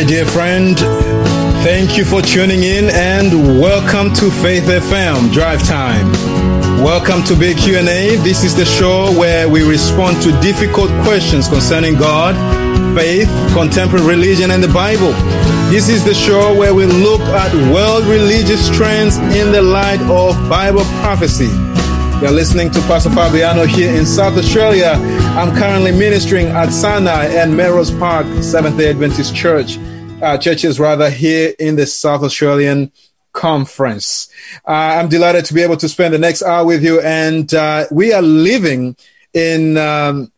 Hi, dear friend. Thank you for tuning in and welcome to Faith FM Drive Time. Welcome to Big Q&A. This is the show where we respond to difficult questions concerning God, faith, contemporary religion, and the Bible. This is the show where we look at world religious trends in the light of Bible prophecy. You're listening to Pastor Fabiano here in South Australia. I'm currently ministering at Sinai and Melrose Park Seventh-day Adventist Church, uh, churches rather, here in the South Australian Conference. Uh, I'm delighted to be able to spend the next hour with you, and uh, we are living in um,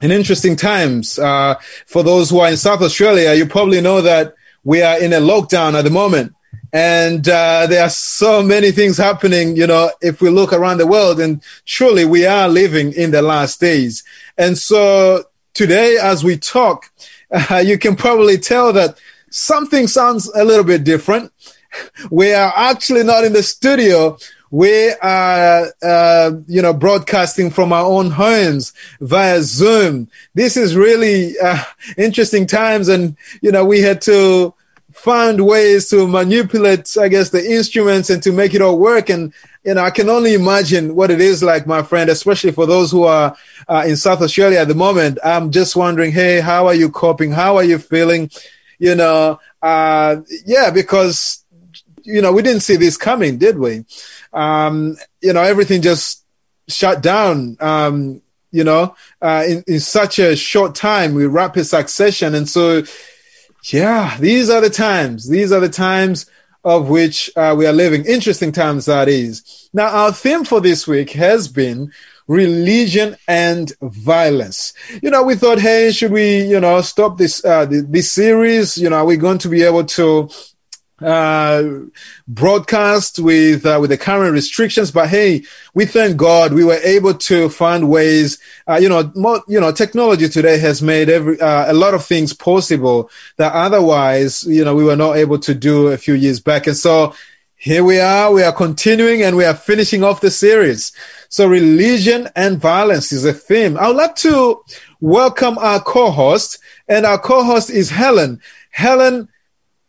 in interesting times. Uh, for those who are in South Australia, you probably know that we are in a lockdown at the moment and uh, there are so many things happening you know if we look around the world and truly we are living in the last days. And so today as we talk uh, you can probably tell that something sounds a little bit different. We are actually not in the studio. We are uh, you know broadcasting from our own homes via zoom. This is really uh, interesting times and you know we had to find ways to manipulate, I guess, the instruments and to make it all work. And, you know, I can only imagine what it is like, my friend, especially for those who are uh, in South Australia at the moment. I'm just wondering, hey, how are you coping? How are you feeling? You know, uh, yeah, because, you know, we didn't see this coming, did we? Um, you know, everything just shut down. Um, you know, uh, in, in such a short time with rapid succession. And so, yeah, these are the times. These are the times of which uh, we are living. Interesting times that is. Now, our theme for this week has been religion and violence. You know, we thought, hey, should we, you know, stop this uh, this series? You know, are we going to be able to broadcast with uh, with the current restrictions. But hey, we thank God we were able to find ways. Uh, you know, more, you know, technology today has made every uh, a lot of things possible that otherwise, you know, we were not able to do a few years back. And so here we are. We are continuing and we are finishing off the series. So religion and violence is a theme. I would like to welcome our co-host, and our co-host is Helen. Helen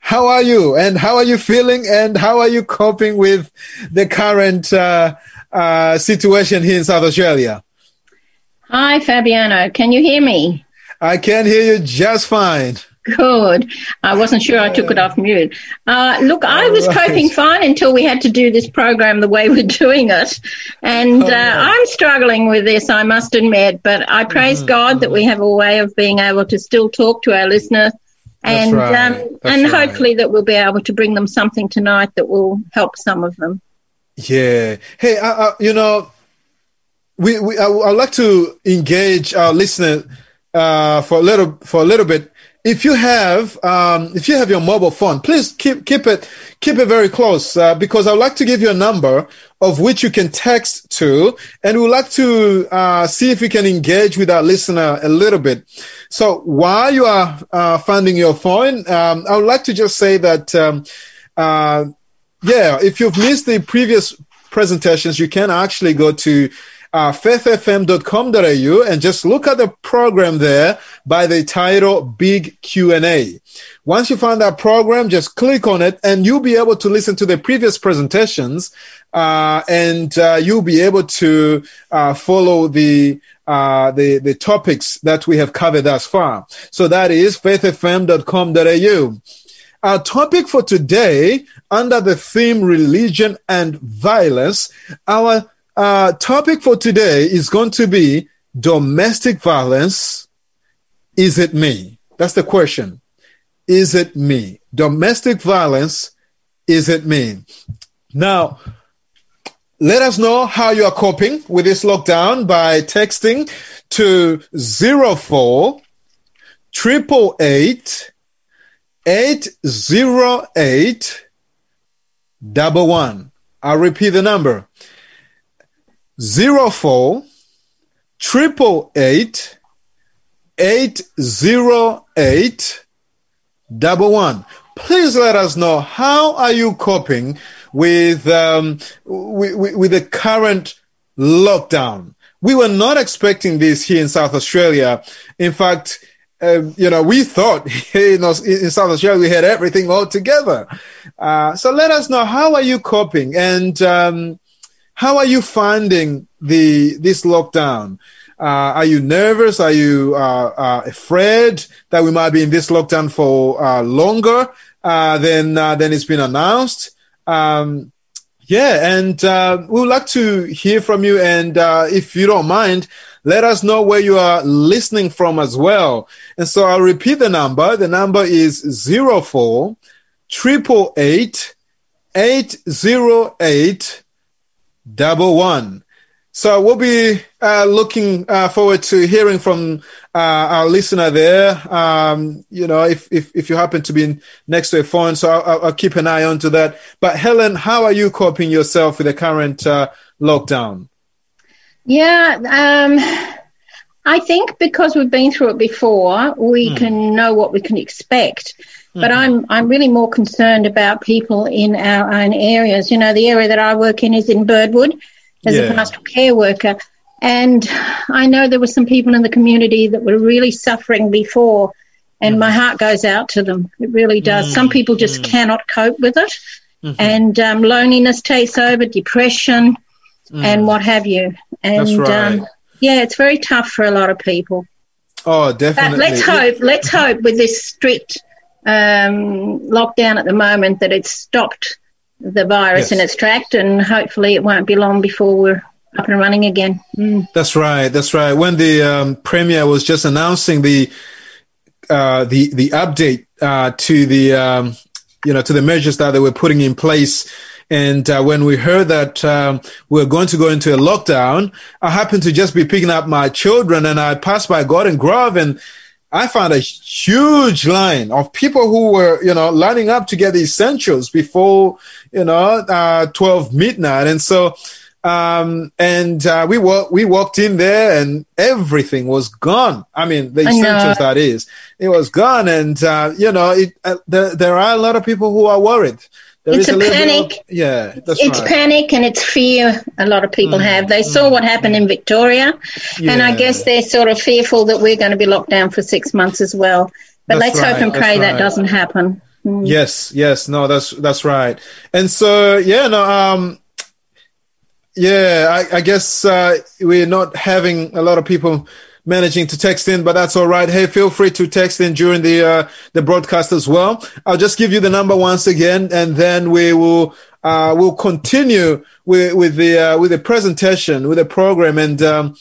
how are you and how are you feeling and how are you coping with the current uh, uh, situation here in South Australia? Hi, Fabiano. Can you hear me? I can hear you just fine. Good. I wasn't sure I took it off mute. Uh, look, I was right. coping fine until we had to do this program the way we're doing it. And oh, uh, I'm struggling with this, I must admit. But I praise mm-hmm. God that we have a way of being able to still talk to our listeners and right. um, and right. hopefully that we'll be able to bring them something tonight that will help some of them. Yeah. Hey, uh, uh, you know, we, we I, would like to engage our listener uh, for a little for a little bit if you have um, if you have your mobile phone, please keep keep it keep it very close uh, because I'd like to give you a number of which you can text to, and we'd like to uh, see if we can engage with our listener a little bit. So while you are uh, finding your phone, um, I would like to just say that um, uh, yeah, if you've missed the previous presentations, you can actually go to uh, faithfm.com.au and just look at the program there by the title Big Q&A. Once you find that program, just click on it and you'll be able to listen to the previous presentations uh, and uh, you'll be able to uh, follow the uh, the the topics that we have covered thus far. So that is faithfm.com.au. Our topic for today, under the theme religion and violence, our uh, topic for today is going to be domestic violence. Is it me? That's the question. Is it me? Domestic violence. Is it me? Now, let us know how you are coping with this lockdown by texting to 04 888 808 double one. I'll repeat the number zero four triple eight eight zero eight double one. Please let us know how are you coping with um, with, with the current lockdown. We were not expecting this here in South Australia. In fact, um, you know, we thought know, in South Australia we had everything all together. Uh, so let us know how are you coping and um, how are you finding the this lockdown? Uh, are you nervous? Are you uh, uh, afraid that we might be in this lockdown for uh, longer uh, than than it's been announced? Um, yeah, and we would like to hear from you. And if you don't mind, let us know where you are listening from as well. And so I'll repeat the number. The number is 04 888 808 double one. So we'll be uh, looking uh, forward to hearing from uh, our listener there. Um, you know, if, if, if you happen to be next to a phone, so I'll, I'll, keep an eye on to that. But Helen, how are you coping yourself with the current uh, lockdown? Yeah, um, I think because we've been through it before, we mm. can know what we can expect. But I'm I'm really more concerned about people in our own areas. You know, the area that I work in is in Birdwood as yeah. a pastoral care worker, and I know there were some people in the community that were really suffering before, and mm. my heart goes out to them. It really does. Mm. Some people just mm. cannot cope with it, mm-hmm. and um, loneliness takes over, depression mm. and what have you. And right. um, yeah, it's very tough for a lot of people. Oh, definitely. But let's hope. Let's hope with this strict um, lockdown at the moment that it's stopped the virus yes. in its track, and hopefully it won't be long before we're up and running again. Mm. That's right. That's right. When the um, premier was just announcing the uh, the the update uh, to the um, you know to the measures that they were putting in place and uh, when we heard that um, we are going to go into a lockdown, I happened to just be picking up my children and I passed by Golden Grove and I found a huge line of people who were, you know, lining up to get the essentials before, you know, uh, 12 midnight. And so, um, and uh, we walk, we walked in there and everything was gone. I mean, the essentials that is, it was gone. And, uh, you know, it, uh, there, there are a lot of people who are worried. There it's a, panic. Of, yeah, it's right. panic and it's fear. A lot of people mm, have. They mm, saw what happened in Victoria, yeah. and I guess they're sort of fearful that we're going to be locked down for six months as well. But that's let's right, hope and pray right. that doesn't happen. Mm. Yes, yes, no, that's that's right. And so, yeah, no, um, yeah, I, I guess uh, we're not having a lot of people managing to text in, but that's all right. Hey, feel free to text in during the uh, the broadcast as well. I'll just give you the number once again, and then we will uh, we'll continue with with the uh, with the presentation with the program and. Um,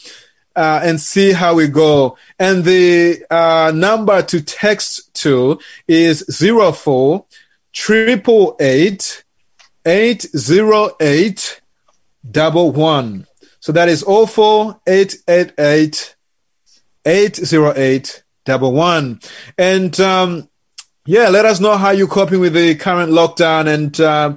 uh, and see how we go. And the uh, number to text to is zero four triple eight eight zero eight double one. So that is all eight eight eight 80811. And um, yeah, let us know how you're coping with the current lockdown and uh,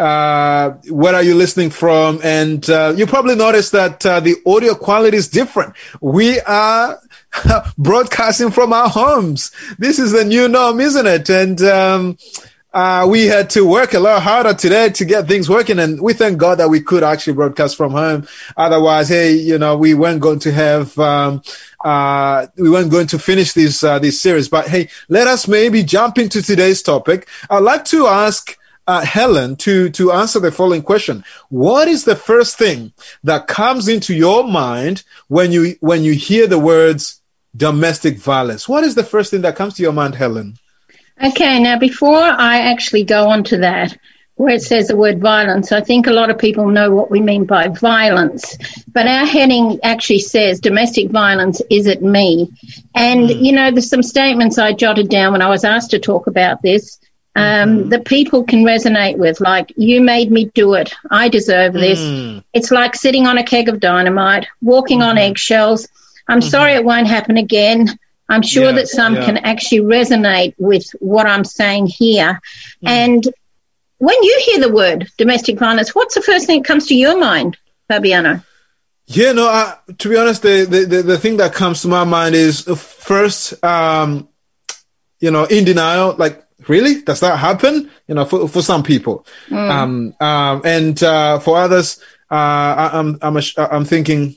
uh, where are you listening from? And uh, you probably noticed that uh, the audio quality is different. We are broadcasting from our homes. This is the new norm, isn't it? And um, uh, we had to work a lot harder today to get things working. And we thank God that we could actually broadcast from home. Otherwise, hey, you know, we weren't going to have, um, uh, we weren't going to finish this, uh, this series. But hey, let us maybe jump into today's topic. I'd like to ask, uh, Helen to, to answer the following question. What is the first thing that comes into your mind when you, when you hear the words domestic violence? What is the first thing that comes to your mind, Helen? Okay, now before I actually go on to that, where it says the word violence, I think a lot of people know what we mean by violence. But our heading actually says domestic violence, is it me? And, mm. you know, there's some statements I jotted down when I was asked to talk about this um, mm-hmm. that people can resonate with, like, you made me do it. I deserve this. Mm. It's like sitting on a keg of dynamite, walking mm-hmm. on eggshells. I'm mm-hmm. sorry it won't happen again. I'm sure yeah, that some yeah. can actually resonate with what I'm saying here. Mm. And when you hear the word domestic violence, what's the first thing that comes to your mind, Fabiano? Yeah, no, I, to be honest, the, the, the, thing that comes to my mind is first, um, you know, in denial, like, really? Does that happen? You know, for, for some people. Mm. Um, um, and, uh, for others, uh, I, I'm, I'm, I'm thinking,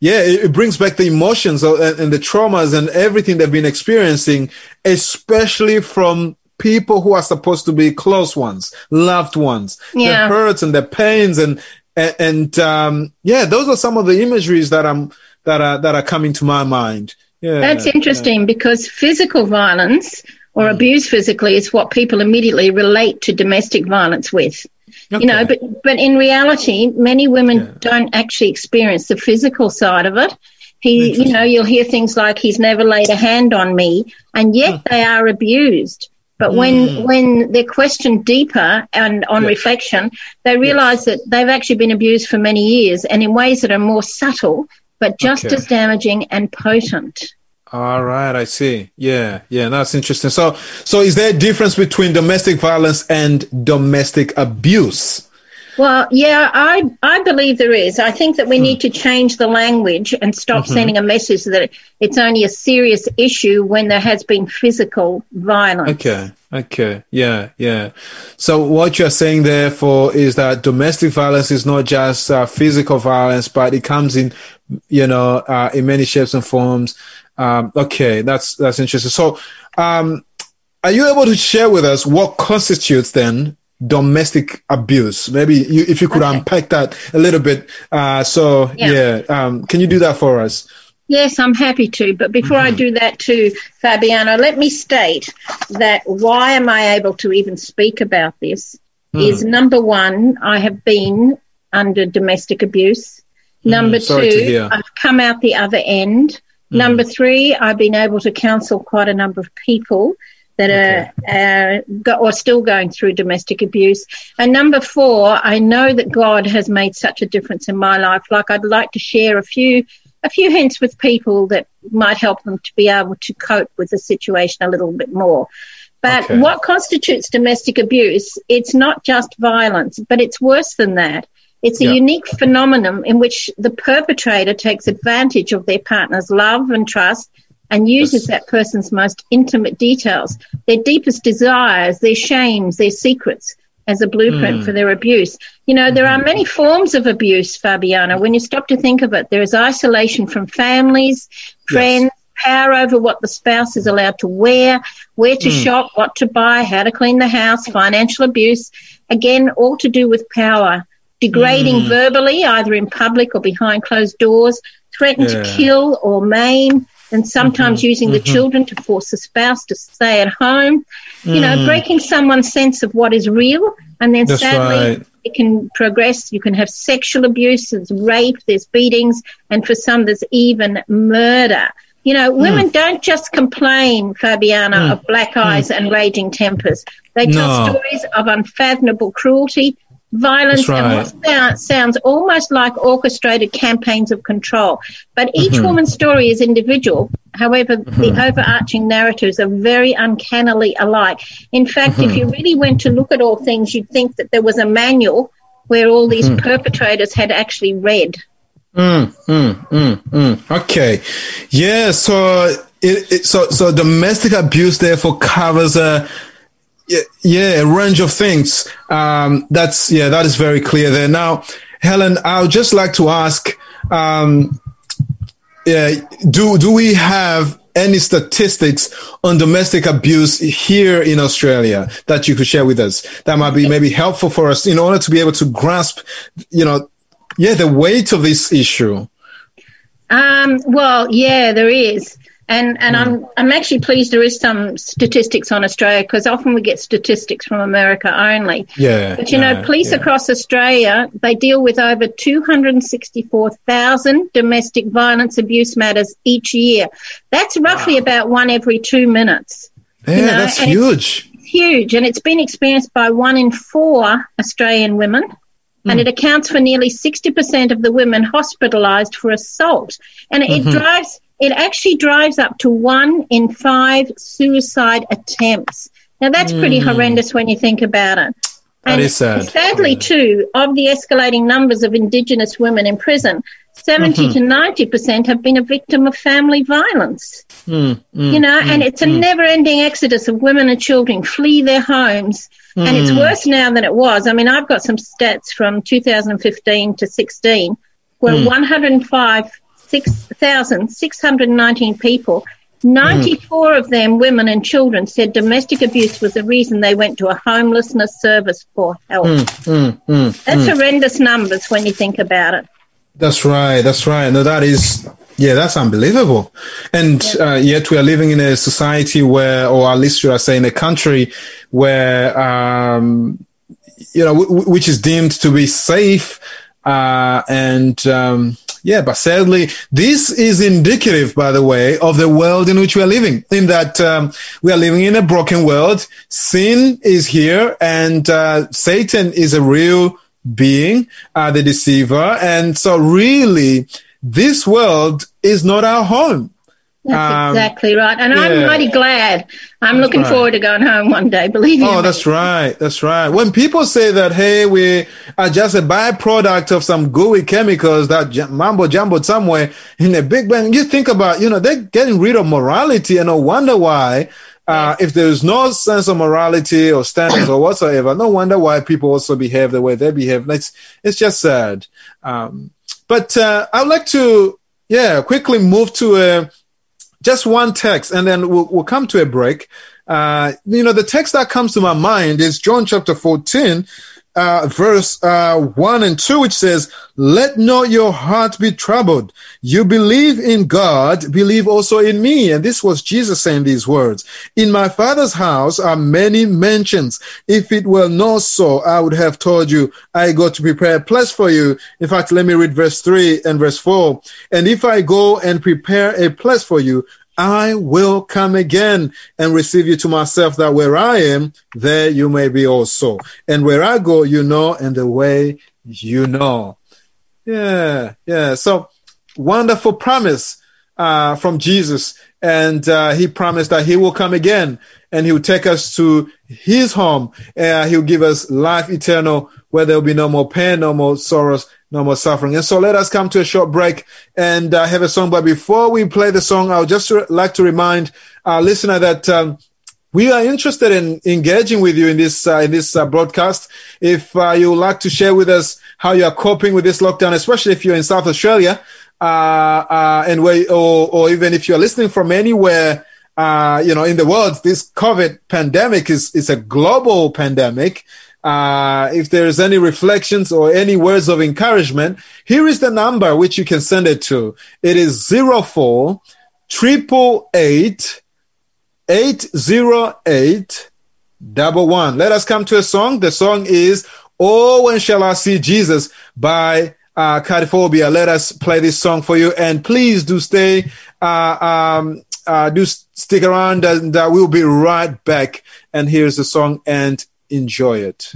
yeah, it, brings back the emotions and, the traumas and everything they've been experiencing, especially from people who are supposed to be close ones, loved ones, Yeah. the hurts and the pains and and, um, yeah, those are some of the imageries that I'm that are that are coming to my mind. Yeah, That's interesting because physical violence or Mm. abuse physically is what people immediately relate to domestic violence with. You know, but but in reality, many women Yeah. don't actually experience the physical side of it. He, you know, you'll hear things like "he's never laid a hand on me," and yet they are abused. But when Mm. when they're questioned deeper and on Yes. reflection, they realise that they've actually been abused for many years and in ways that are more subtle, but just Okay. as damaging and potent. All right, I see. Yeah, yeah, that's interesting. So, so is there a difference between domestic violence and domestic abuse? Well, yeah, I I believe there is. I think that we need to change the language and stop sending a message that it's only a serious issue when there has been physical violence. Okay, okay, yeah, yeah. So what you're saying therefore is that domestic violence is not just uh, physical violence, but it comes in, you know, uh, in many shapes and forms. Um, okay, that's that's interesting. So, um, are you able to share with us what constitutes then domestic abuse? Maybe you, if you could Okay. unpack that a little bit. Uh, so Yeah. yeah, um, can you do that for us? Yes, I'm happy to. But before I do that too, Fabiano, let me state that why am I able to even speak about this is number one, I have been under domestic abuse. Number sorry to two. I've come out the other end. Number three, I've been able to counsel quite a number of people that are, uh, go, or still going through domestic abuse. And number four, I know that God has made such a difference in my life. Like I'd like to share a few a few hints with people that might help them to be able to cope with the situation a little bit more. But Okay. what constitutes domestic abuse? It's not just violence, but it's worse than that. It's a Yeah. unique phenomenon in which the perpetrator takes advantage of their partner's love and trust and uses Yes. that person's most intimate details, their deepest desires, their shames, their secrets as a blueprint Hmm. for their abuse. You know, there are many forms of abuse, Fabiana. When you stop to think of it, there is isolation from families, friends, power over what the spouse is allowed to wear, where to shop, what to buy, how to clean the house, financial abuse. Again, all to do with power. Degrading mm. verbally, either in public or behind closed doors, threaten to kill or maim, and sometimes mm-hmm. using the mm-hmm. children to force the spouse to stay at home. You know, mm. breaking someone's sense of what is real, and then That's sadly, right. it can progress. You can have sexual abuse, there's rape, there's beatings, and for some, there's even murder. You know, mm. women Hmm. don't just complain, Fabiana, of black eyes and raging tempers. They tell No. stories of unfathomable cruelty, violence, That's and what sound, sounds almost like orchestrated campaigns of control. But each Mm-hmm. woman's story is individual. However, the overarching narratives are very uncannily alike. In fact, Mm-hmm. if you really went to look at all things, you'd think that there was a manual where all these Mm-hmm. perpetrators had actually read. Mm, mm, mm, mm. Okay. Yeah. So it, it so so domestic abuse therefore covers a yeah, yeah a range of things. Um, that's yeah that is very clear there. Now, Helen, I would just like to ask. Um, yeah, do do we have any statistics on domestic abuse here in Australia that you could share with us that might be maybe helpful for us in order to be able to grasp, you know, yeah, the weight of this issue. Um, well, yeah, there is. And, and I'm, mm. I'm actually pleased there is some statistics on Australia because often we get statistics from America only. Yeah. But you yeah, know, police yeah. across Australia, they deal with over 264,000 domestic violence abuse matters each year. That's roughly about one every two minutes. Yeah, you know, that's and huge. Huge. And it's been experienced by one in four Australian women. And mm. it accounts for nearly 60% of the women hospitalized for assault. And it mm-hmm. drives, it actually drives up to one in five suicide attempts. Now that's pretty horrendous when you think about it. That and sad. Sadly, Yeah. too, of the escalating numbers of Indigenous women in prison, 70 Mm-hmm. to 90% have been a victim of family violence. Mm, mm, You know, and it's a never ending exodus of women and children flee their homes. And it's Mm. worse now than it was. I mean, I've got some stats from 2015 to 16 where Mm. 105 6,619 people, 94 mm. of them, women and children, said domestic abuse was the reason they went to a homelessness service for help. Mm, mm, mm That's mm. horrendous numbers when you think about it. That's right. That's right. No, that is, yeah, that's unbelievable. And yeah. uh, yet we are living in a society where, or at least should I say in a country where, um, you know, w- which is deemed to be safe, uh, and, um, yeah, but sadly, this is indicative, by the way, of the world in which we are living. In that um, we are living in a broken world. Sin is here, and uh, Satan is a real being, uh, the deceiver. And so, really, this world is not our home. That's um, exactly right. And yeah. I'm mighty glad. I'm that's looking right. forward to going home one day, believe me. Oh, that's right. That's right. When people say that, hey, we are just a byproduct of some gooey chemicals that mambo jumbo somewhere in a big bang, you think about, you know, they're getting rid of morality and no wonder why. Uh, if there's no sense of morality or standards or whatsoever, no wonder why people also behave the way they behave. It's, it's just sad. Um, but uh, I would like to, yeah, quickly move to a, just one text, and then we'll, we'll come to a break. Uh, you know, the text that comes to my mind is John chapter 14, uh, verse uh, 1 and 2, which says, Let not your heart be troubled. You believe in God, believe also in me. And this was Jesus saying these words. In my Father's house are many mansions. If it were not so, I would have told you, I go to prepare a place for you. In fact, let me read verse 3 and verse 4. And if I go and prepare a place for you, I will come again and receive you to myself, that where I am, there you may be also. And where I go, you know, and the way you know. Yeah, yeah. So wonderful promise uh, from Jesus. And uh, he promised that he will come again and he will take us to his home. Uh, he'll give us life eternal where there will be no more pain, no more sorrows, no more suffering. And so let us come to a short break and uh, have a song. But before we play the song, I would just re- like to remind our listener that um, we are interested in engaging with you in this uh, in this uh, broadcast. If uh, you would like to share with us how you are coping with this lockdown, especially if you're in South Australia, uh, uh, and where, or, or even if you're listening from anywhere. You know, in the world, this COVID pandemic is, is a global pandemic. Uh, if there's any reflections or any words of encouragement, here is the number which you can send it to. It is zero four triple eight eight zero eight double one. Let us come to a song. The song is "Oh When Shall I See Jesus" by uh, Cardiphonia. Let us play this song for you, and please do stay. Uh, um, uh, do stick around, and uh, we'll be right back. And here's the song, and enjoy it.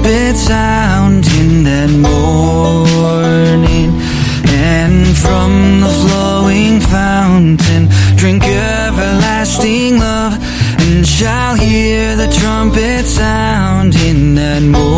trumpet sounding that morning, and from the flowing fountain, drink everlasting love, and shall hear the trumpet sound in that morning.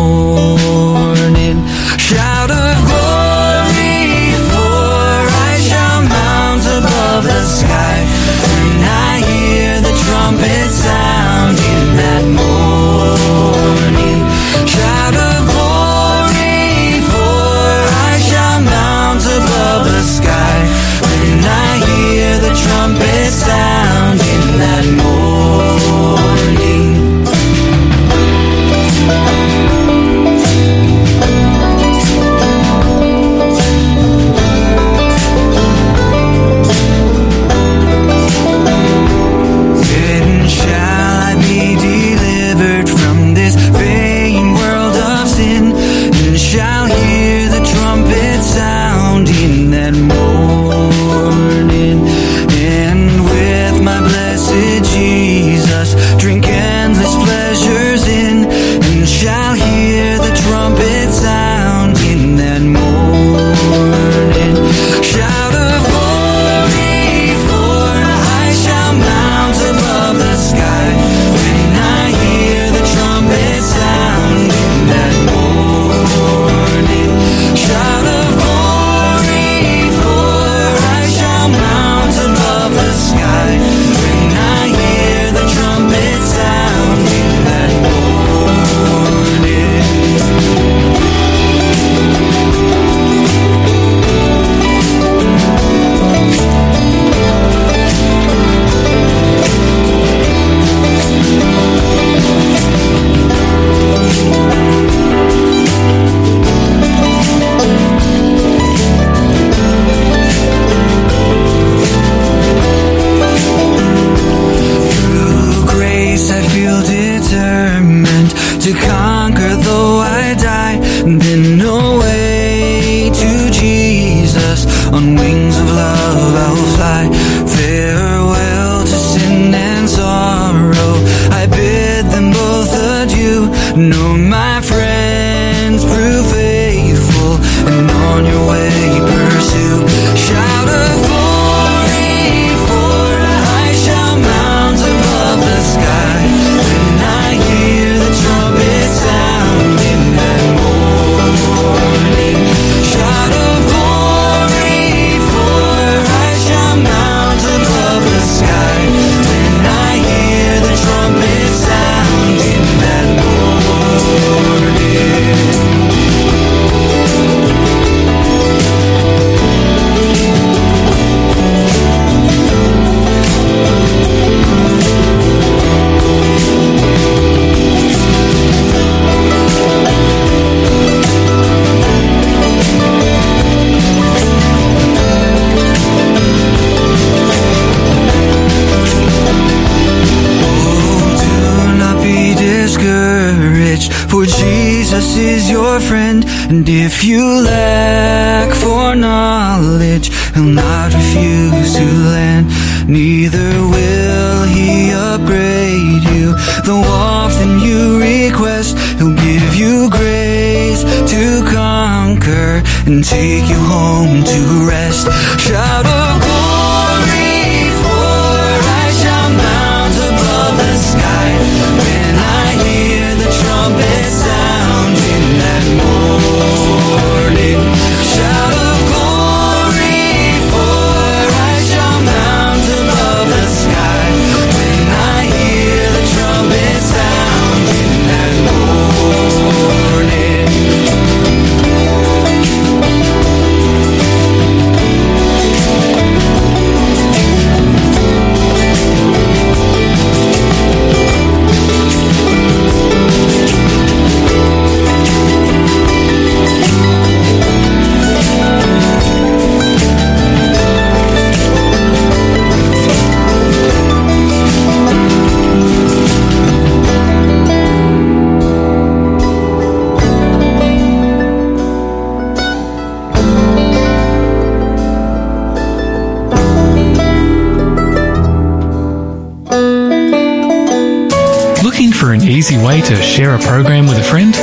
Easy way to share a program with a friend?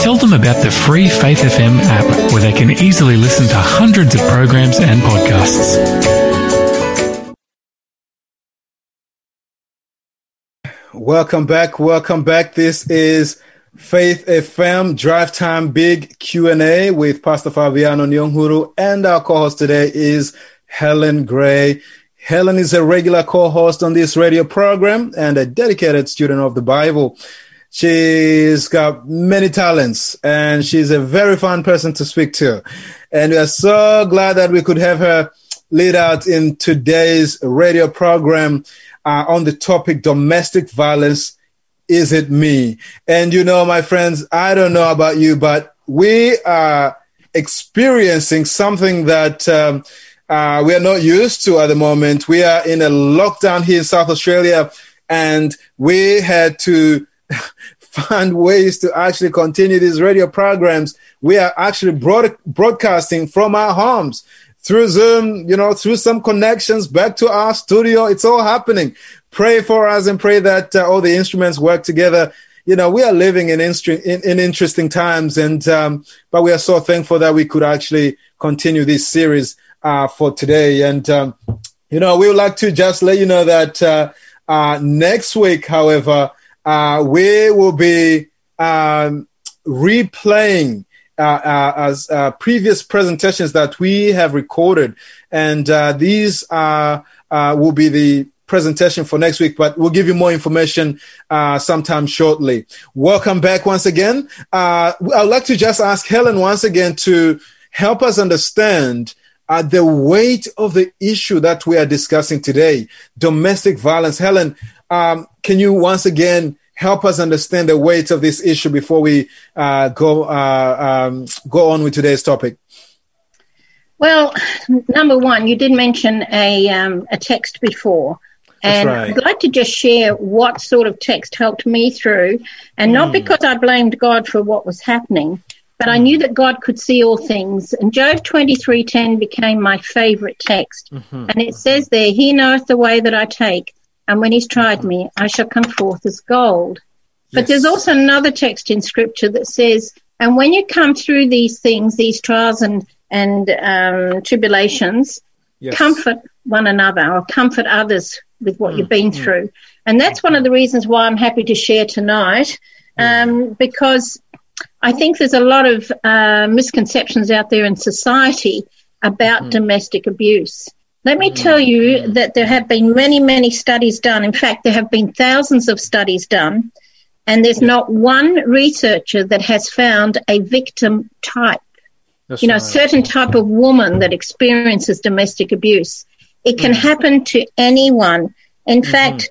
Tell them about the free Faith FM app where they can easily listen to hundreds of programs and podcasts. Welcome back. Welcome back. This is Faith FM Drive Time Big Q&A with Pastor Fabiano Nyonguru and our co-host today is Helen Gray. Helen is a regular co-host on this radio program and a dedicated student of the Bible. She's got many talents and she's a very fun person to speak to. And we are so glad that we could have her lead out in today's radio program uh, on the topic domestic violence. Is it me? And you know, my friends, I don't know about you, but we are experiencing something that um, uh, we are not used to at the moment. We are in a lockdown here in South Australia, and we had to find ways to actually continue these radio programs. We are actually broad- broadcasting from our homes through Zoom, you know, through some connections back to our studio. It's all happening. Pray for us and pray that uh, all the instruments work together. You know, we are living in, in, in interesting times, and um, but we are so thankful that we could actually continue this series uh, for today. And um, you know, we would like to just let you know that uh, uh, next week, however, uh, we will be um, replaying uh, uh, as previous presentations that we have recorded, and these will be the presentation for next week. But we'll give you more information uh, sometime shortly. Welcome back once again. Uh, I'd like to just ask Helen once again to help us understand. Uh, the weight of the issue that we are discussing today, domestic violence. Helen, um, can you once again help us understand the weight of this issue before we uh, go uh, um, go on with today's topic? Well, number one, you did mention a um, a text before, and right. I'd like to just share what sort of text helped me through, and not because I blamed God for what was happening, but I knew that God could see all things. And Job twenty three ten became my favorite text, and it says there, "He knoweth the way that I take." And when he's tried me, I shall come forth as gold. But Yes. there's also another text in scripture that says, and when you come through these things, these trials and, and um, tribulations, Yes. comfort one another or comfort others with what you've been through. And that's one of the reasons why I'm happy to share tonight, um, because I think there's a lot of uh, misconceptions out there in society about mm. domestic abuse. Let me mm. tell you mm. that there have been many, many studies done. In fact, there have been thousands of studies done, and there's not one researcher that has found a victim type That's you know, right. certain type of woman that experiences domestic abuse. It can happen to anyone. In mm-hmm. fact,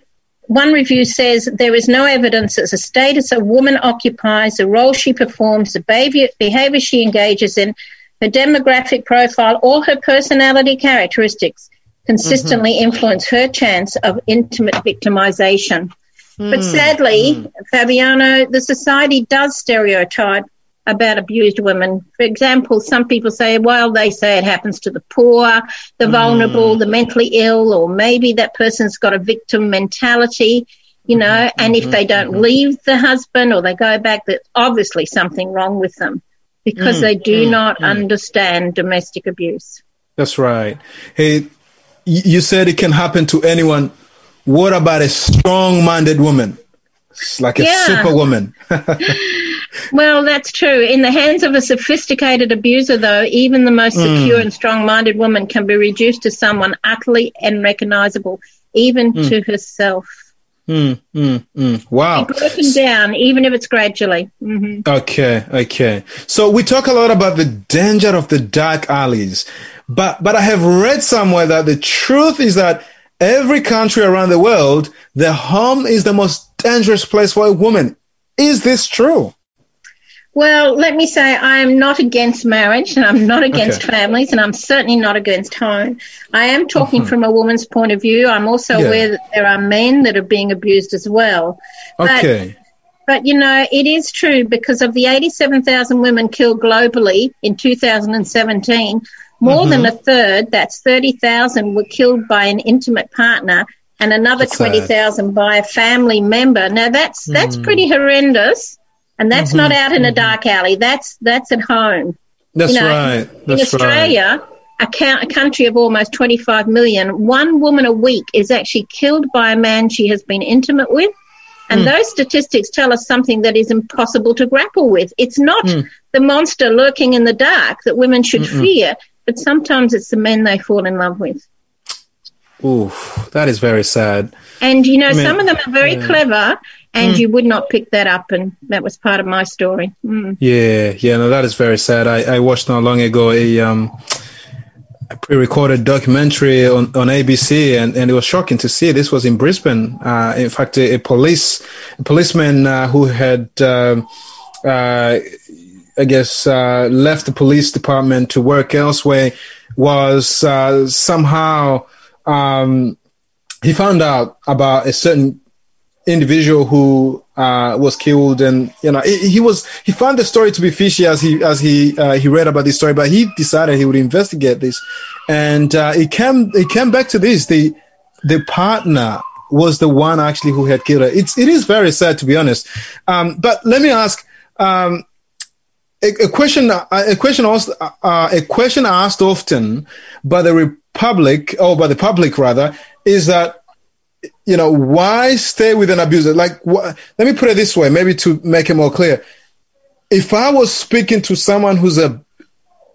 one review says there is no evidence that the status a woman occupies, the role she performs, the behavior, behavior she engages in, her demographic profile, or her personality characteristics consistently mm-hmm. influence her chance of intimate victimization. But hmm. sadly, hmm. Fabiano, the society does stereotype about abused women. For example, some people say, well, they say it happens to the poor, the Mm. vulnerable, the mentally ill, or maybe that person's got a victim mentality, you know, Mm-hmm. and if they don't leave the husband or they go back, there's obviously something wrong with them because Mm, they do not understand domestic abuse. That's right. Hey, you said it can happen to anyone. What about a strong-minded woman? It's like a Yeah. superwoman. Well, that's true. In the hands of a sophisticated abuser, though, even the most secure and strong minded woman can be reduced to someone utterly unrecognizable, even to herself. Mm, mm, mm. Wow. Broken down, even if it's gradually. hmm Okay, okay. So we talk a lot about the danger of the dark alleys, but but I have read somewhere that the truth is that every country around the world, the home is the most dangerous place for a woman. Is this true? Well, let me say I am not against marriage and I'm not against Okay. families and I'm certainly not against home. I am talking from a woman's point of view. I'm also Mm-hmm. Yeah. aware that there are men that are being abused as well. But Okay. But you know, it is true because of the 87,000 women killed globally in 2017, more than Mm-hmm. a third, that's 30,000, were killed by an intimate partner and another 20,000 by a family member. Now that's that's Mm. pretty horrendous. And that's not Mm-hmm. out in a dark alley. That's that's at home. That's you know, right. in That's right. Australia, a, count, a country of almost 25 million, one woman a week is actually killed by a man she has been intimate with. And those statistics tell us something that is impossible to grapple with. It's not Hmm. the monster lurking in the dark that women should fear, but sometimes it's the men they fall in love with. Oof, that is very sad. And you know, mean, some of them are very clever, and Hmm. you would not pick that up. And that was part of my story. Mm. Yeah, yeah, no, that is very sad. I, I watched not long ago a um a pre-recorded documentary on, on ABC, and, and it was shocking to see. This was in Brisbane. Uh, in fact, a, a police a policeman uh, who had, um uh, I guess, uh, left the police department to work elsewhere was uh, somehow um, he found out about a certain individual who uh, was killed, and you know he, he was he found the story to be fishy as he as he uh, he read about this story, but he decided he would investigate this, and uh, it came it came back to this the the partner was the one actually who had killed her. It's it is very sad to be honest, um, but let me ask. Um, a, question, a question asked, uh, a question asked often by the republic, or by the public rather, is that you know why stay with an abuser? Like, wh- let me put it this way, maybe to make it more clear. If I was speaking to someone who's a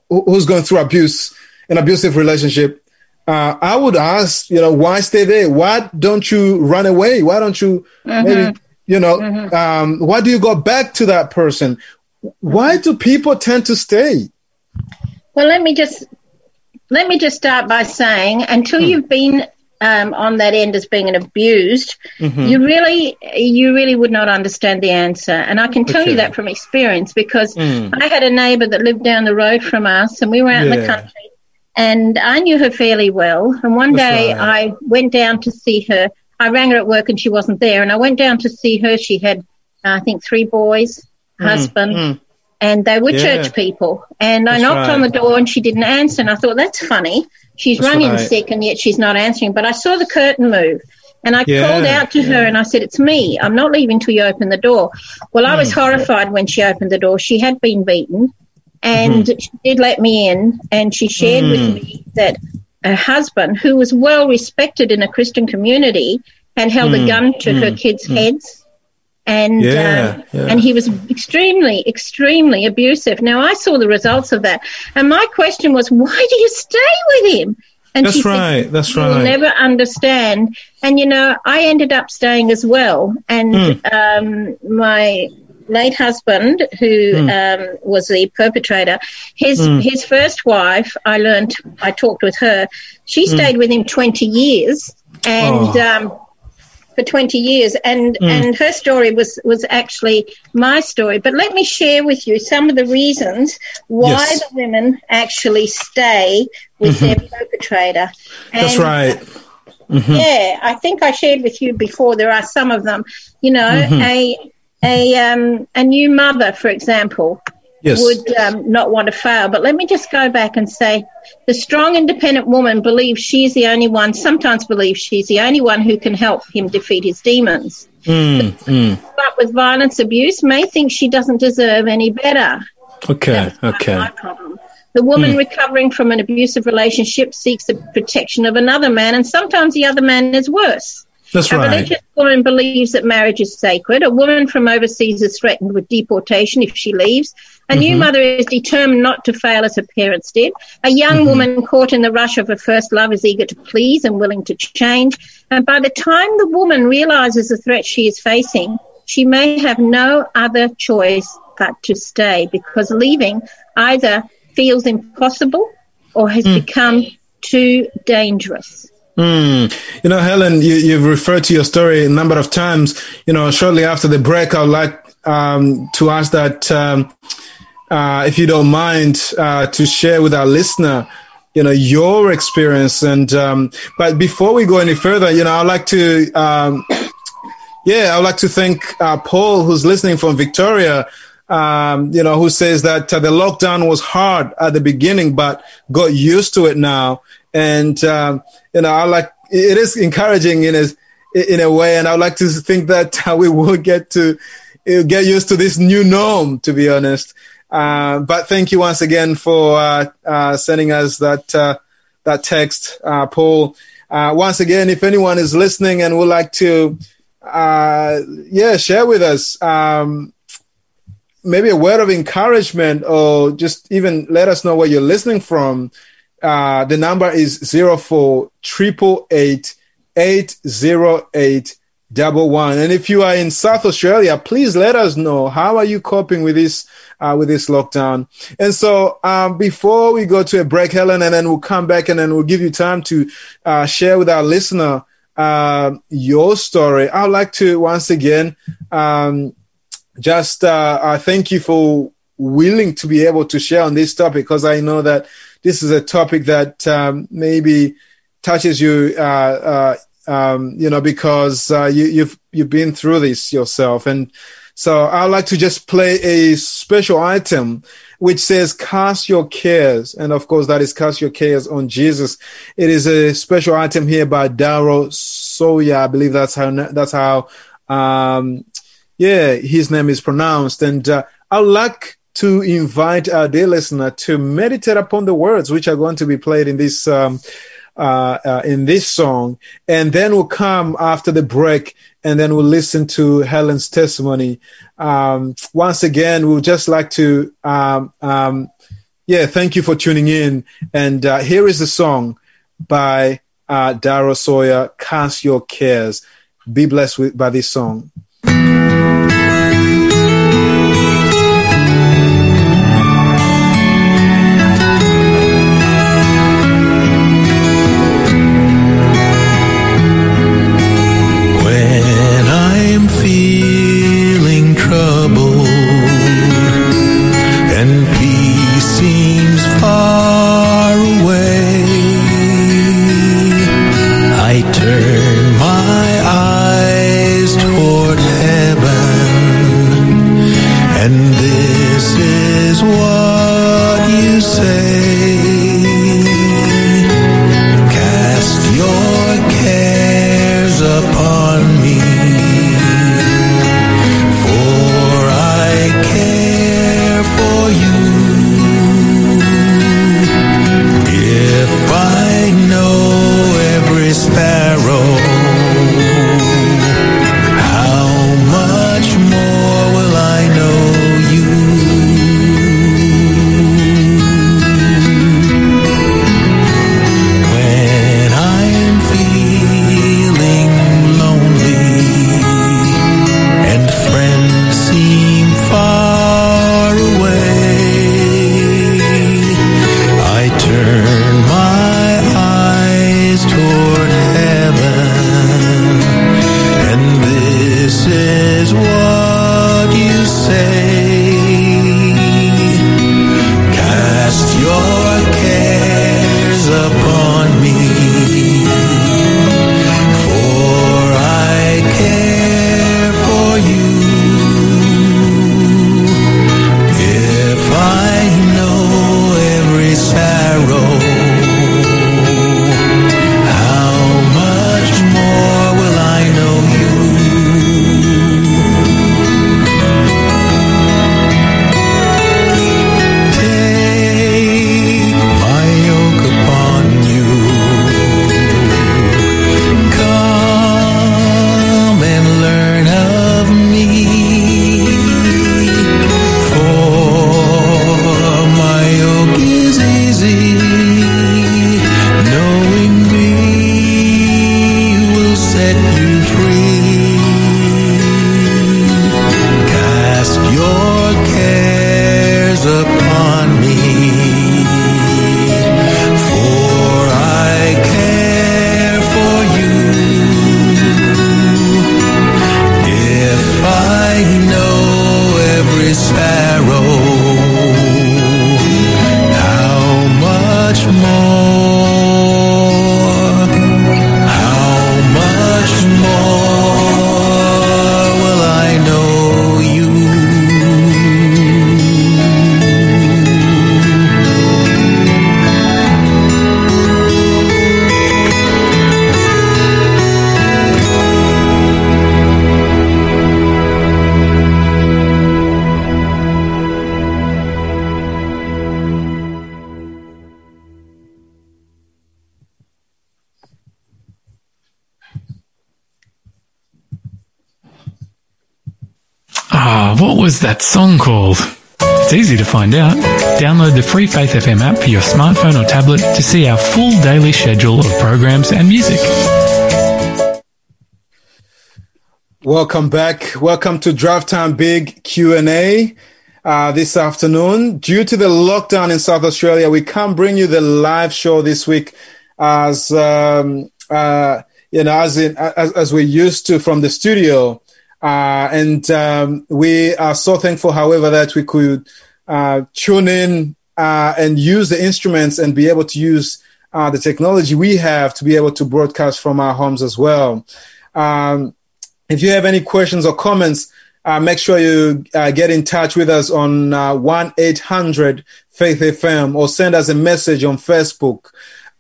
who's going through abuse, an abusive relationship, uh, I would ask, you know, why stay there? Why don't you run away? Why don't you maybe, you know, um, why do you go back to that person? Why do people tend to stay? Well, let me just let me just start by saying, until Hmm. you've been um, on that end as being an abused, Mm-hmm. you really you really would not understand the answer. And I can tell Okay. you that from experience because Mm. I had a neighbour that lived down the road from us, and we were out in the country, and I knew her fairly well. And one That's day right. I went down to see her. I rang her at work, and she wasn't there. And I went down to see her. She had, uh, I think, three boys, husband mm. And they were Yeah. church people. And I That's knocked on the door and she didn't answer. And I thought, that's funny. She's That's rung in right. sick and yet she's not answering. But I saw the curtain move and I Yeah, called out to her and I said, it's me. I'm not leaving till you open the door. Well, I was Hmm. horrified when she opened the door. She had been beaten and Mm-hmm. she did let me in and she shared Mm. with me that her husband, who was well respected in a Christian community, had held Mm. a gun to her kids' heads. And Yeah, um, yeah. and he was extremely, extremely abusive. Now I saw the results of that, and my question was, why do you stay with him? And That's she said, right. You will never understand. And you know, I ended up staying as well. And Hmm. um, my late husband, who Hmm. um, was the perpetrator, his his first wife, I learned, I talked with her. She stayed with him twenty years, and. Hmm. Oh. For 20 years and Hmm. and her story was was actually my story but let me share with you some of the reasons why Yes. the women actually stay with their perpetrator Mm-hmm. That's And, right. yeah i think i shared with you before there are some of them you know Mm-hmm. a a um a new mother for example yes. would um, not want to fail. But let me just go back and say the strong, independent woman believes she's the only one, sometimes believes she's the only one who can help him defeat his demons. Mm, mm. But with violence abuse, may think she doesn't deserve any better. Okay, okay. The woman mm. recovering from an abusive relationship seeks the protection of another man, and sometimes the other man is worse. That's a right. religious woman believes that marriage is sacred. A woman from overseas is threatened with deportation if she leaves. A mm-hmm. new mother is determined not to fail as her parents did. A young mm-hmm. woman caught in the rush of her first love is eager to please and willing to change. And by the time the woman realizes the threat she is facing, she may have no other choice but to stay because leaving either feels impossible or has mm. become too dangerous. Mm. You know, Helen, you, have referred to your story a number of times. You know, shortly after the break, I would like um, to ask that, um, uh, if you don't mind, uh, to share with our listener, you know, your experience. And, um, but before we go any further, you know, I'd like to, um, yeah, I'd like to thank uh, Paul, who's listening from Victoria, um, you know, who says that uh, the lockdown was hard at the beginning, but got used to it now. And, um, you know, I like, it is encouraging in a, in a way. And I'd like to think that uh, we will get to uh, get used to this new norm, to be honest. Uh, but thank you once again for uh, uh, sending us that, uh, that text, Paul. once again, if anyone is listening and would like to, yeah, share with us, um, maybe a word of encouragement or just even let us know where you're listening from, uh, the number is zero four triple eight eight zero eight double one. And if you are in South Australia, please let us know how are you coping with this uh, with this lockdown. And so um, before we go to a break, Helen, and then we'll come back and then we'll give you time to uh, share with our listener uh, your story. I'd like to once again. Um, just uh, I thank you for willing to be able to share on this topic because I know that this is a topic that um, maybe touches you, uh, uh, um, you know, because uh, you, you've you've been through this yourself, and so I'd like to just play a special item which says cast your cares. And of course that is cast your cares on jesus. It is a special item here by Daryl Sawyer i believe that's how that's how um, yeah, his name is pronounced. And uh, I'd like to invite our dear listener to meditate upon the words which are going to be played in this um, uh, uh, in this song, and then we'll come after the break, and then we'll listen to Helen's testimony. Um, once again, we'd just like to, um, um, yeah, thank you for tuning in. And uh, here is the song by uh, Sawyer, "Cast Your Cares." Be blessed with, by this song. trouble. That song called? It's easy to find out. Download the free Faith FM app for your smartphone or tablet to see our full daily schedule of programs and music. Welcome back. Welcome to Drive Time Big Q&A. Uh, this afternoon. Due to the lockdown in South Australia, we can't bring you the live show this week as um, uh, you know as, in, as as we used to from the studio. Uh, and um, we are so thankful, however, that we could uh, tune in uh, and use the instruments and be able to use uh, the technology we have to be able to broadcast from our homes as well. Um, if you have any questions or comments, uh, make sure you uh, get in touch with us on 1 800 Faith FM or send us a message on Facebook.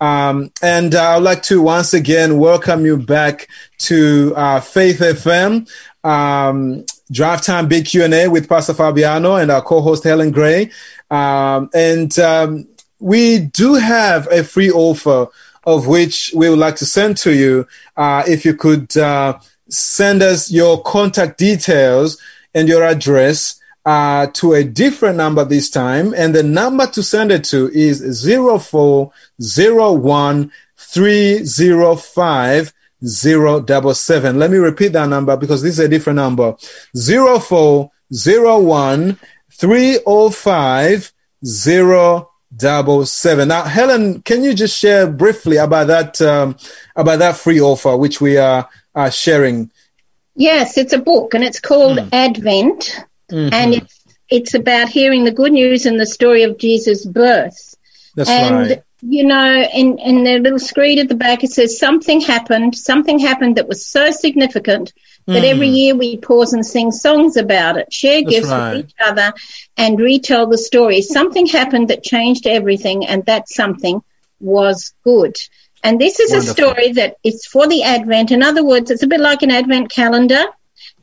Um, and I would like to once again welcome you back to Faith FM um, Drive Time Big Q&A with Pastor Fabiano and our co-host Helen Gray. Um, and um, we do have a free offer of which we would like to send to you. Uh, if you could uh, send us your contact details and your address uh, to a different number this time. And the number to send it to is 0401 305 zero double seven. Let me repeat that number because this is a different number. Zero four zero one three oh five zero double seven. Now, Helen, can you just share briefly about that um, about that free offer which we are, are sharing? Yes, it's a book and it's called mm. Advent, mm-hmm. and it's it's about hearing the good news and the story of Jesus' birth. That's and right you know, in, in the little screed at the back, it says something happened, something happened that was so significant that mm. every year we pause and sing songs about it, share That's gifts right. with each other, and retell the story. Something happened that changed everything, and that something was good. And this is Wonderful. a story that is for the Advent. In other words, it's a bit like an Advent calendar.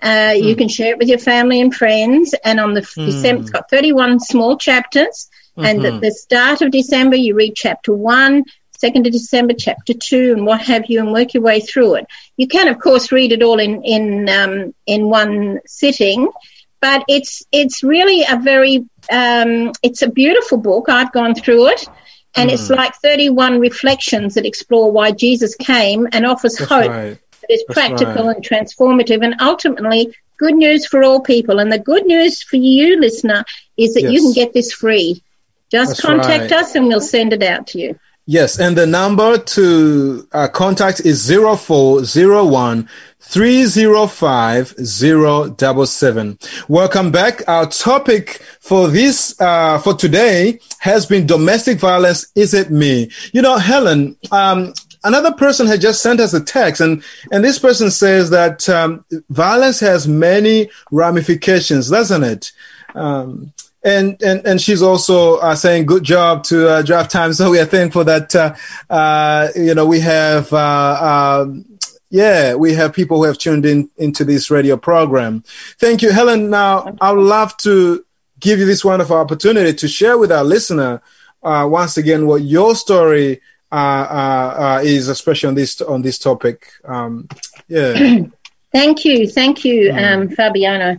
Uh, mm. You can share it with your family and friends. And on the mm. December, it's got 31 small chapters. Mm-hmm. And at the start of December, you read chapter one, second of December, chapter two, and what have you, and work your way through it. You can, of course, read it all in in um, in one sitting, but it's it's really a very um, it's a beautiful book. I've gone through it. And mm. it's like 31 reflections that explore why Jesus came and offers That's hope right. Is That's practical right. and transformative and ultimately good news for all people. And the good news for you, listener, is that yes. you can get this free. Just That's contact right. us and we'll send it out to you. Yes, and the number to uh, contact is 0401 305 077. Welcome back. Our topic for this, uh, for today has been domestic violence. Is it me? You know, Helen, um, another person had just sent us a text and, and this person says that, um, violence has many ramifications, doesn't it? Um, and and and she's also uh, saying good job to uh, Drive Time. So we are thankful that uh, uh you know we have. Uh, um, yeah, we have people who have tuned in into this radio program. Thank you, Helen. Now, I would love to give you this wonderful opportunity to share with our listener uh, once again what your story is, especially on this on this topic. Um, yeah. Thank you, thank you, mm. um, Fabiano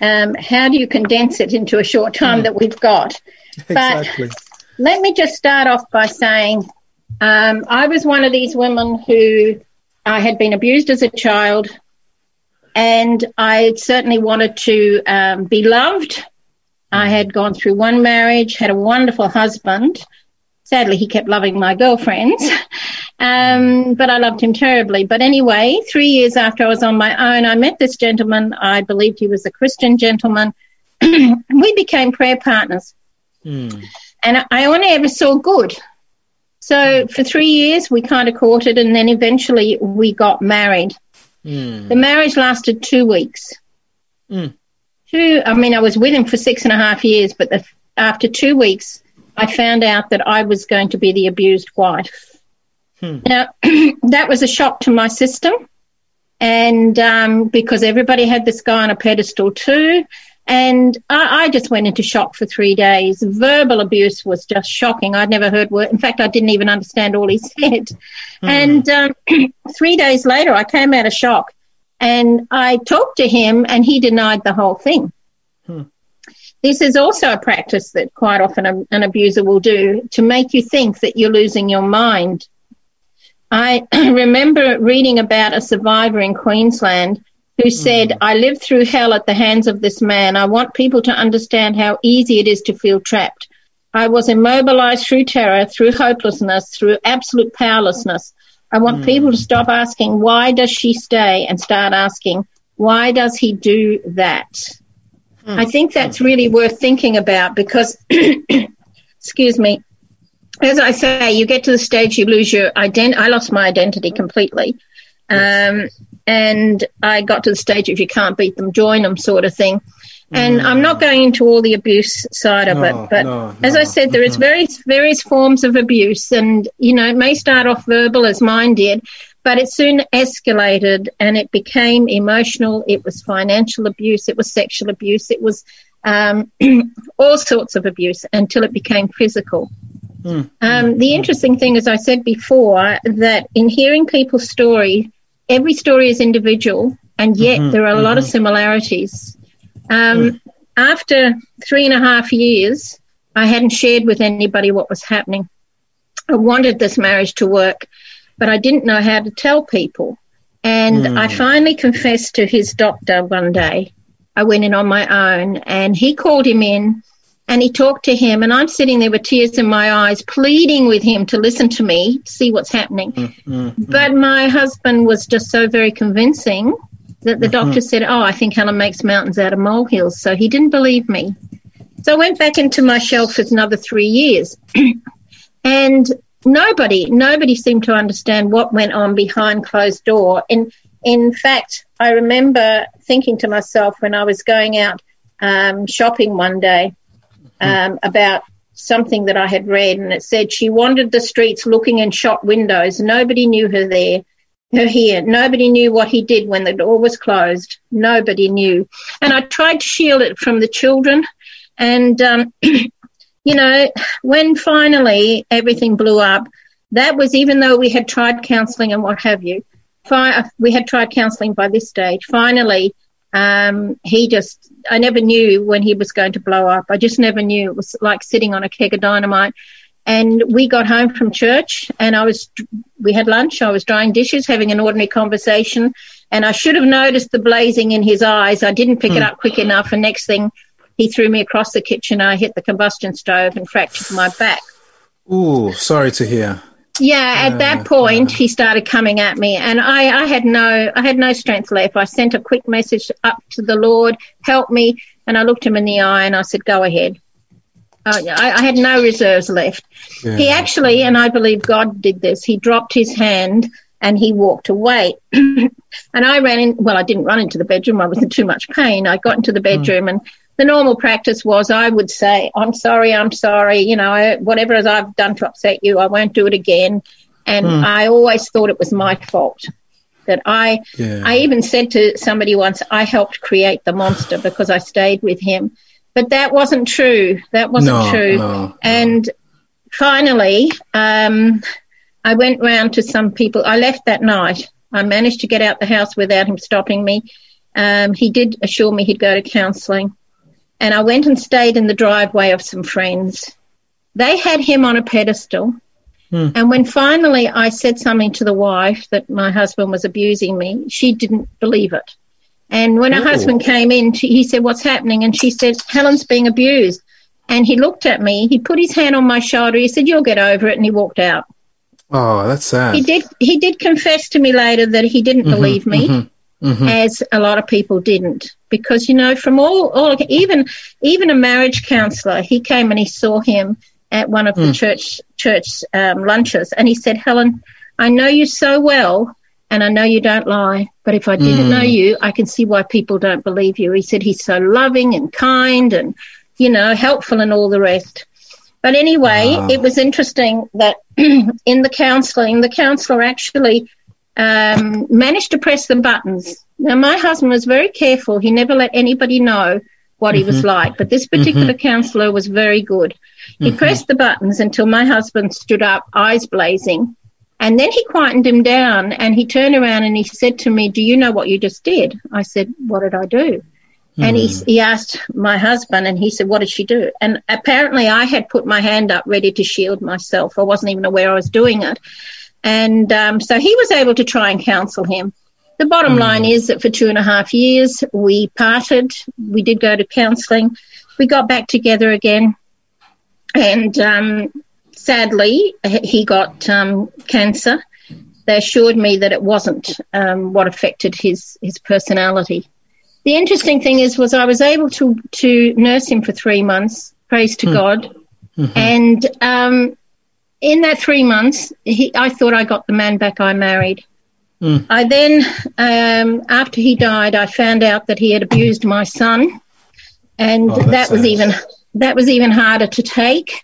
um, how do you condense it into a short time mm. that we've got? Exactly. But let me just start off by saying um, I was one of these women who I had been abused as a child, and I certainly wanted to um, be loved. I had gone through one marriage, had a wonderful husband. Sadly, he kept loving my girlfriends. Um, but I loved him terribly. But anyway, three years after I was on my own, I met this gentleman. I believed he was a Christian gentleman. we became prayer partners. Mm. And I only ever saw good. So for three years, we kind of courted, and then eventually we got married. Mm. The marriage lasted two weeks. Mm. Two, I mean, I was with him for six and a half years, but the, after two weeks, I found out that I was going to be the abused wife. Hmm. Now, that was a shock to my system. And um, because everybody had this guy on a pedestal too. And I, I, just went into shock for three days. Verbal abuse was just shocking. I'd never heard word. In fact, I didn't even understand all he said. Hmm. And um, three days later, I came out of shock and I talked to him and he denied the whole thing. This is also a practice that quite often a, an abuser will do to make you think that you're losing your mind. I remember reading about a survivor in Queensland who mm. said, I lived through hell at the hands of this man. I want people to understand how easy it is to feel trapped. I was immobilized through terror, through hopelessness, through absolute powerlessness. I want mm. people to stop asking, why does she stay? And start asking, why does he do that? I think that's really worth thinking about because, excuse me, as I say, you get to the stage you lose your identity. I lost my identity completely. Um, and I got to the stage if you can't beat them, join them sort of thing. And I'm not going into all the abuse side of No, it, but no, as no. I said, there is Mhm. various various forms of abuse, and you know it may start off verbal as mine did, but it soon escalated and it became emotional. It was financial abuse, it was sexual abuse, it was um, all sorts of abuse until it became physical. Um, the interesting thing, as I said before, that in hearing people's story, every story is individual, and yet there are a lot of similarities. Um, After three and a half years, I hadn't shared with anybody what was happening. I wanted this marriage to work, but I didn't know how to tell people. And I hmm. finally confessed to his doctor one day. I went in on my own, and he called him in and he talked to him and i'm sitting there with tears in my eyes pleading with him to listen to me see what's happening. Mm, mm, mm. But my husband was just so very convincing that the mm-hmm. doctor said oh i think helen makes mountains out of molehills so he didn't believe me. So i went back into my shell for another three years. And nobody nobody seemed to understand what went on behind closed door and in fact i remember thinking to myself when i was going out um, shopping one day um, about something that I had read, and it said she wandered the streets looking in shop windows. Nobody knew her there, her here. Nobody knew what he did when the door was closed. Nobody knew. And I tried to shield it from the children. And, um, you know, when finally everything blew up, that was even though we had tried counselling and what have you. Fi- we had tried counselling by this stage. Finally, um, he just, I never knew when he was going to blow up. I just never knew. It was like sitting on a keg of dynamite. And we got home from church and I was, we had lunch. I was drying dishes, having an ordinary conversation. And I should have noticed the blazing in his eyes. I didn't pick it up quick enough. And next thing, he threw me across the kitchen. I hit the combustion stove and fractured my back. Ooh, sorry to hear. Yeah, at that point he started coming at me and I, I had no I had no strength left. I sent a quick message up to the Lord, help me, and I looked him in the eye and I said, Go ahead. Uh, I, I had no reserves left. Yeah. He actually, and I believe God did this, he dropped his hand and he walked away. and I ran in, well, I didn't run into the bedroom. I was in too much pain. I got into the bedroom and the normal practice was I would say, I'm sorry, I'm sorry, you know, whatever as I've done to upset you, I won't do it again. And I always thought it was my fault. That I, Yeah. I even said to somebody once, I helped create the monster because I stayed with him. But that wasn't true. That wasn't No, true. no, and finally, um, I went round to some people. I left that night. I managed to get out the house without him stopping me. Um, he did assure me he'd go to counselling. And I went and stayed in the driveway of some friends. They had him on a pedestal. Hmm. And when finally I said something to the wife that my husband was abusing me, she didn't believe it. And when her Ooh. husband came in, she, he said, What's happening? And she said, Helen's being abused. And he looked at me, he put his hand on my shoulder, he said, You'll get over it. And he walked out. Oh, that's sad. He did, he did confess to me later that he didn't mm-hmm. believe me. Mm-hmm. Mm-hmm. As a lot of people didn't, because you know, from all, all even even a marriage counselor, he came and he saw him, at one of the mm. church church um, lunches, and he said, "Helen, I know you so well, and I know you don't lie. But if I didn't know mm. you, I can see why people don't believe you." He said he's so loving and kind, and you know, helpful, and all the rest. But anyway, Wow. it was interesting that in the counselling, the counsellor actually um, managed to press the buttons. Now, my husband was very careful. He never let anybody know what he was mm-hmm. like, but this particular mm-hmm. counsellor was very good. He mm-hmm. pressed the buttons until my husband stood up, eyes blazing, and then he quietened him down and he turned around and he said to me, Do you know what you just did? I said, What did I do? And he, mm. he asked my husband, and he said, What did she do? And apparently, I had put my hand up ready to shield myself. I wasn't even aware I was doing it. And um, so he was able to try and counsel him. The bottom line is that for two and a half years, we parted. We did go to counselling. We got back together again. And um, sadly, he got um, cancer. They assured me that it wasn't um, what affected his, his personality. The interesting thing is, was I was able to to nurse him for three months. Praise to God. And um, in that three months, he, I thought I got the man back I married. I then, um, after he died, I found out that he had abused my son, and Oh, that's that was even that was even harder to take.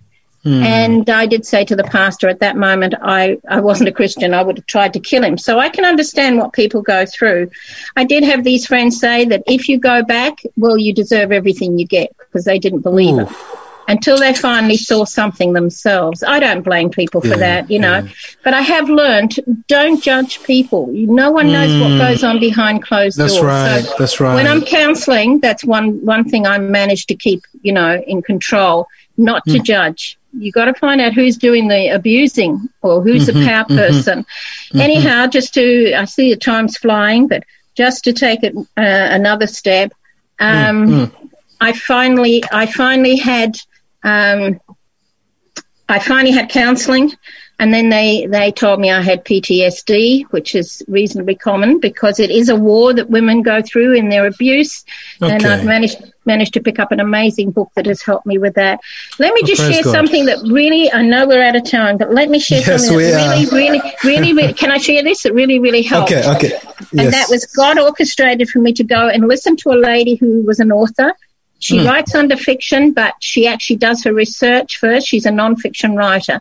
And I did say to the pastor at that moment, I, I wasn't a Christian. I would have tried to kill him. So I can understand what people go through. I did have these friends say that if you go back, well, you deserve everything you get because they didn't believe it until they finally saw something themselves. I don't blame people for Yeah, that, you know, yeah. but I have learned don't judge people. No one knows what goes on behind closed Mm. That's doors. right. So That's right. when I'm counselling, that's one one thing I managed to keep, you know, in control, not Mm. to judge. You've got to find out who's doing the abusing or who's Mm-hmm, the power person. Anyhow, just to I see the time's flying, but just to take it uh, another step, um, Mm, I finally I finally had um, I finally had counselling, and then they they told me I had PTSD, which is reasonably common because it is a war that women go through in their abuse, and I've managed managed to pick up an amazing book that has helped me with that. Let me Oh, just share God. something that really I know we're out of time, but let me share Yes, something that really, really, really, really, can I share this? It really, really helped. okay. Okay. And that was God orchestrated for me to go and listen to a lady who was an author. She Hmm. writes under fiction, but she actually does her research first. She's a non-fiction writer.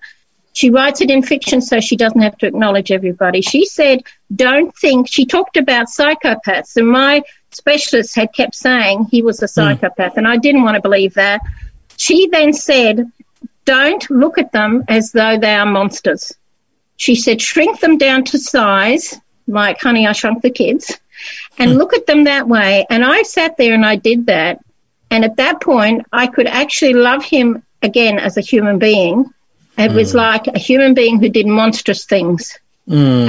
She writes it in fiction so she doesn't have to acknowledge everybody. She said, don't think, she talked about psychopaths, and my specialist had kept saying he was a psychopath, and I didn't want to believe that. She then said, don't look at them as though they are monsters. She said, shrink them down to size, like Honey, I Shrunk the Kids, and look at them that way. And I sat there and I did that. And at that point, I could actually love him again as a human being. It was like a human being who did monstrous things.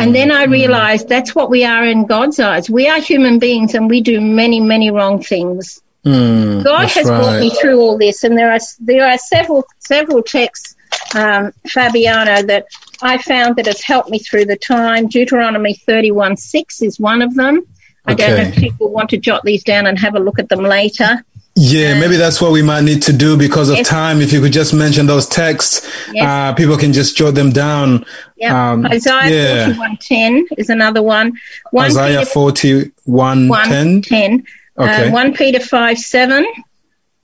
And then I realized that's what we are in God's eyes. We are human beings and we do many, many wrong things. Mm, God has brought me through all this, and there are there are several several texts, um, Fabiano, that I found that has helped me through the time. Deuteronomy thirty one six is one of them. I don't know if people want to jot these down and have a look at them later. Yeah, maybe that's what we might need to do because of Yes. time. If you could just mention those texts, Yes. uh, people can just jot them down. Yeah, Um, Isaiah yeah. forty one ten is another one. One Isaiah Peter 41 one 10. Okay. Uh, 1 Peter 5 7,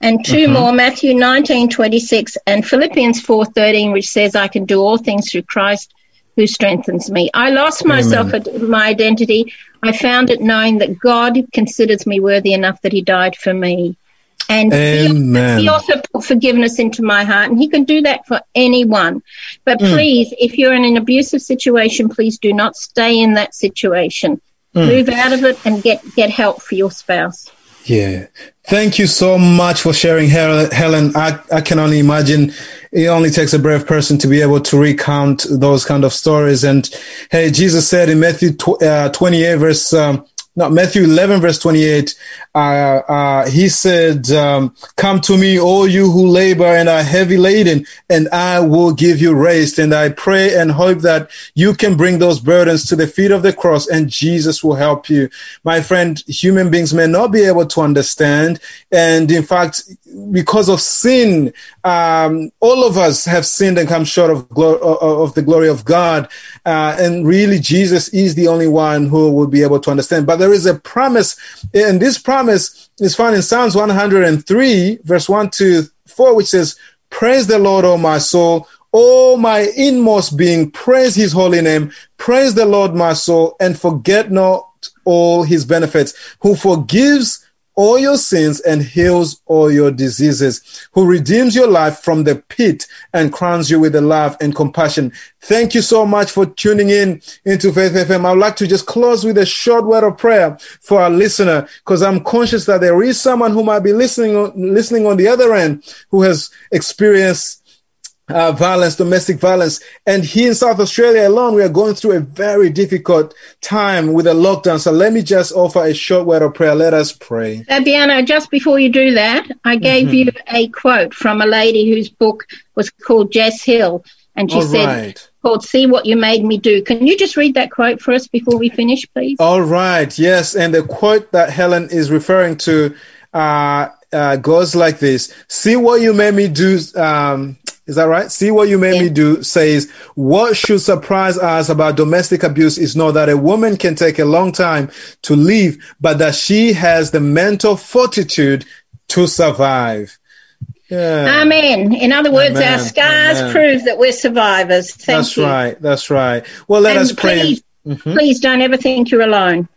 and 2 Uh-huh. more Matthew nineteen twenty six, and Philippians four thirteen, which says, I can do all things through Christ who strengthens me. I lost myself, at my identity. I found it knowing that God considers me worthy enough that He died for me. And he, Amen. he also put forgiveness into my heart, and He can do that for anyone. But Mm. please, if you're in an abusive situation, please do not stay in that situation. Mm. Move out of it and get, get help for your spouse. Yeah. Thank you so much for sharing, Helen. I, I can only imagine it only takes a brave person to be able to recount those kind of stories. And hey, Jesus said in Matthew tw- uh, 28, verse um, no, Matthew 11, verse 28, uh, uh, he said, um, Come to me, all you who labor and are heavy laden, and I will give you rest. And I pray and hope that you can bring those burdens to the feet of the cross, and Jesus will help you. My friend, human beings may not be able to understand. And in fact, because of sin, um, all of us have sinned and come short of, glo- of the glory of God. Uh, and really, Jesus is the only one who will be able to understand. But there is a promise, and this promise is found in Psalms 103, verse 1 to 4, which says, Praise the Lord, O my soul. O my inmost being, praise his holy name. Praise the Lord, my soul, and forget not all his benefits, who forgives all your sins and heals all your diseases, who redeems your life from the pit and crowns you with the love and compassion. Thank you so much for tuning in into Faith FM. I would like to just close with a short word of prayer for our listener, because I'm conscious that there is someone who might be listening, listening on the other end who has experienced uh, violence, domestic violence. And here in South Australia alone, we are going through a very difficult time with a lockdown. So let me just offer a short word of prayer. Let us pray. Fabiano, just before you do that, I gave mm-hmm. you a quote from a lady whose book was called Jess Hill. And she All said, right. called See What You Made Me Do. Can you just read that quote for us before we finish, please? All right. Yes. And the quote that Helen is referring to, uh, uh, goes like this See what you made me do. Um, is that right? See what you made yeah. me do says, what should surprise us about domestic abuse is not that a woman can take a long time to leave, but that she has the mental fortitude to survive. Yeah. Amen. In other words, Amen. our scars Amen. prove that we're survivors. Thank that's you. right. That's right. Well, let and us pray. Please, mm-hmm. please don't ever think you're alone.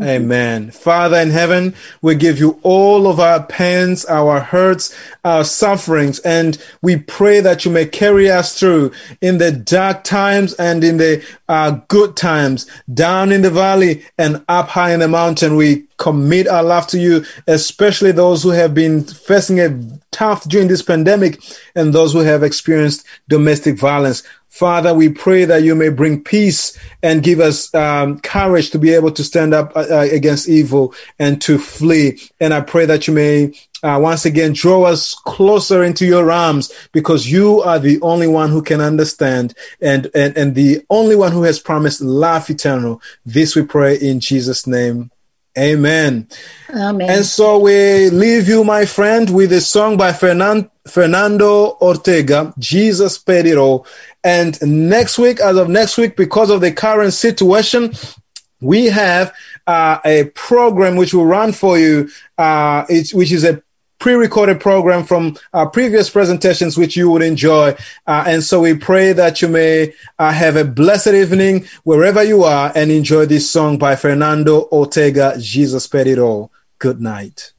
Amen. Father in heaven, we give you all of our pains, our hurts, our sufferings, and we pray that you may carry us through in the dark times and in the uh, good times, down in the valley and up high in the mountain. We commit our life to you, especially those who have been facing a tough during this pandemic and those who have experienced domestic violence. Father, we pray that you may bring peace and give us um, courage to be able to stand up uh, uh, against evil and to flee. And I pray that you may uh, once again draw us closer into your arms because you are the only one who can understand and, and, and the only one who has promised life eternal. This we pray in Jesus' name. Amen. Amen. And so we leave you, my friend, with a song by Fernando, Fernando Ortega, Jesus all. And next week, as of next week, because of the current situation, we have uh, a program which will run for you, uh, which is a pre-recorded program from our previous presentations, which you would enjoy. Uh, and so we pray that you may uh, have a blessed evening wherever you are and enjoy this song by Fernando Ortega, Jesus All. Good night.